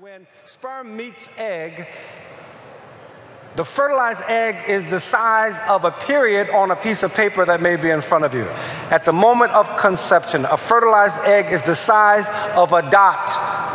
When sperm meets egg, the fertilized egg is the size of a period on a piece of paper that may be in front of you. At the moment of conception, a fertilized egg is the size of a dot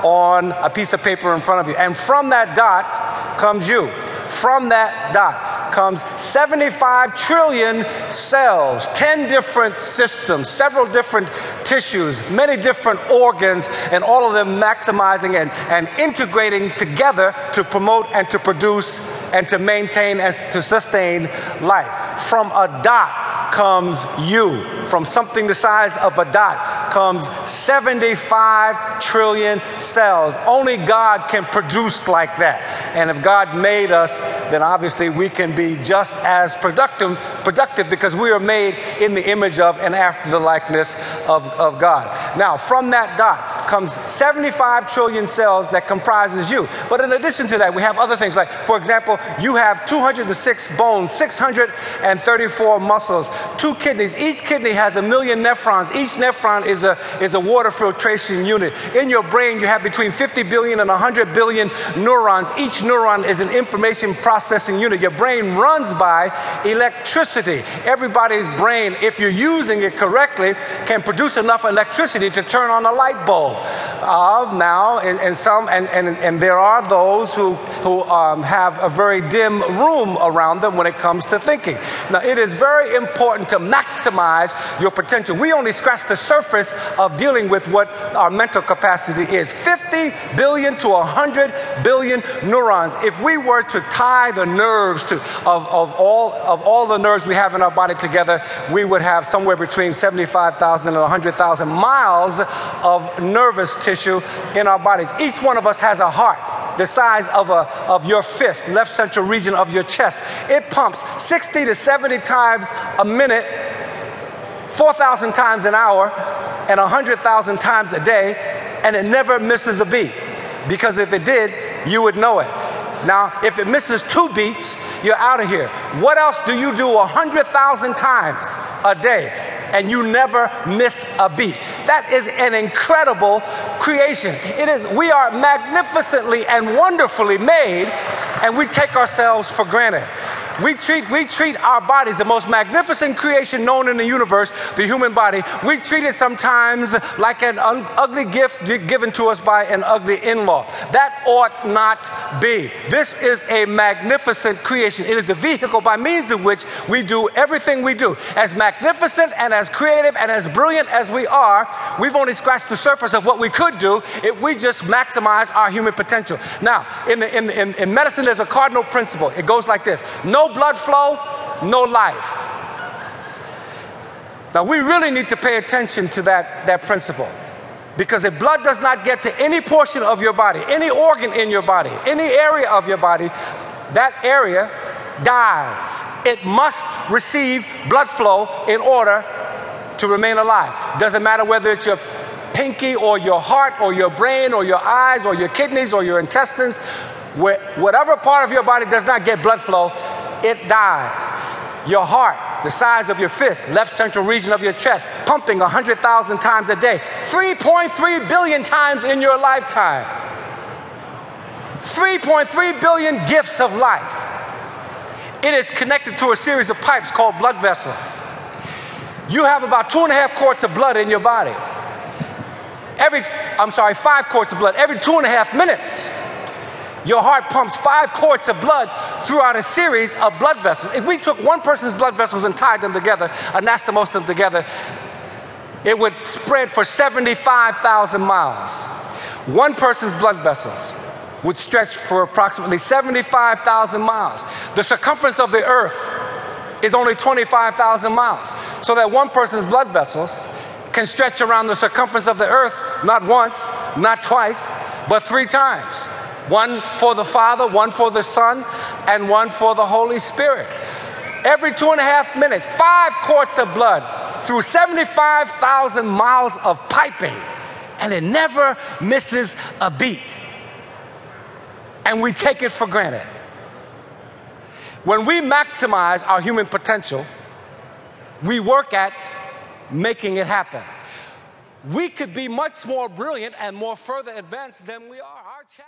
on a piece of paper in front of you. And from that dot comes you. From that dot comes 75 trillion cells, 10 different systems, several different tissues, many different organs, and all of them maximizing and, and integrating together to promote and to produce and to maintain and to sustain life. From a dot comes you. From something the size of a dot comes 75 trillion cells. Only God can produce like that. And if God made us, then obviously we can be just as productive, productive because we are made in the image of and after the likeness of, of God. Now, from that dot comes 75 trillion cells that comprises you. But in addition to that, we have other things like, for example, you have 206 bones, 634 muscles, two kidneys. Each kidney has a million nephrons. Each nephron is a, is a water filtration unit. In your brain, you have between 50 billion and 100 billion neurons. Each neuron is an information processing unit. Your brain runs by electricity. Everybody's brain, if you're using it correctly, can produce enough electricity to turn on a light bulb. Uh, now, and, some, and, and, and there are those who, who um, have a very dim room around them when it comes to thinking. Now, it is very important to maximize your potential. We only scratch the surface of dealing with what our mental capacity is 50 billion to 100 billion neurons. If we were to tie the nerves to, of, of, all, of all the nerves we have in our body together, we would have somewhere between 75,000 and 100,000 miles of nervous tissue in our bodies. Each one of us has a heart the size of, a, of your fist, left central region of your chest. It pumps 60 to 70 times a minute, 4,000 times an hour, and 100,000 times a day, and it never misses a beat. Because if it did, you would know it. Now, if it misses two beats, you're out of here. What else do you do 100,000 times a day? And you never miss a beat. That is an incredible creation. It is, we are magnificently and wonderfully made, and we take ourselves for granted. We treat, we treat our bodies, the most magnificent creation known in the universe, the human body, we treat it sometimes like an un- ugly gift given to us by an ugly in law. That ought not be. This is a magnificent creation. It is the vehicle by means of which we do everything we do. As magnificent and as creative and as brilliant as we are, we've only scratched the surface of what we could do if we just maximize our human potential. Now, in, the, in, in, in medicine, there's a cardinal principle. It goes like this no no blood flow, no life. Now, we really need to pay attention to that, that principle. Because if blood does not get to any portion of your body, any organ in your body, any area of your body, that area dies. It must receive blood flow in order to remain alive. Doesn't matter whether it's your pinky or your heart or your brain or your eyes or your kidneys or your intestines, whatever part of your body does not get blood flow, it dies. Your heart, the size of your fist, left central region of your chest, pumping 100,000 times a day, 3.3 billion times in your lifetime. 3.3 billion gifts of life. It is connected to a series of pipes called blood vessels. You have about two and a half quarts of blood in your body. Every, I'm sorry, five quarts of blood every two and a half minutes. Your heart pumps five quarts of blood throughout a series of blood vessels. If we took one person's blood vessels and tied them together, anastomosed them together, it would spread for 75,000 miles. One person's blood vessels would stretch for approximately 75,000 miles. The circumference of the earth is only 25,000 miles. So that one person's blood vessels can stretch around the circumference of the earth not once, not twice, but three times one for the Father, one for the Son, and one for the Holy Spirit. Every two and a half minutes, five quarts of blood through 75,000 miles of piping, and it never misses a beat. And we take it for granted. When we maximize our human potential, we work at making it happen. We could be much more brilliant and more further advanced than we are. Our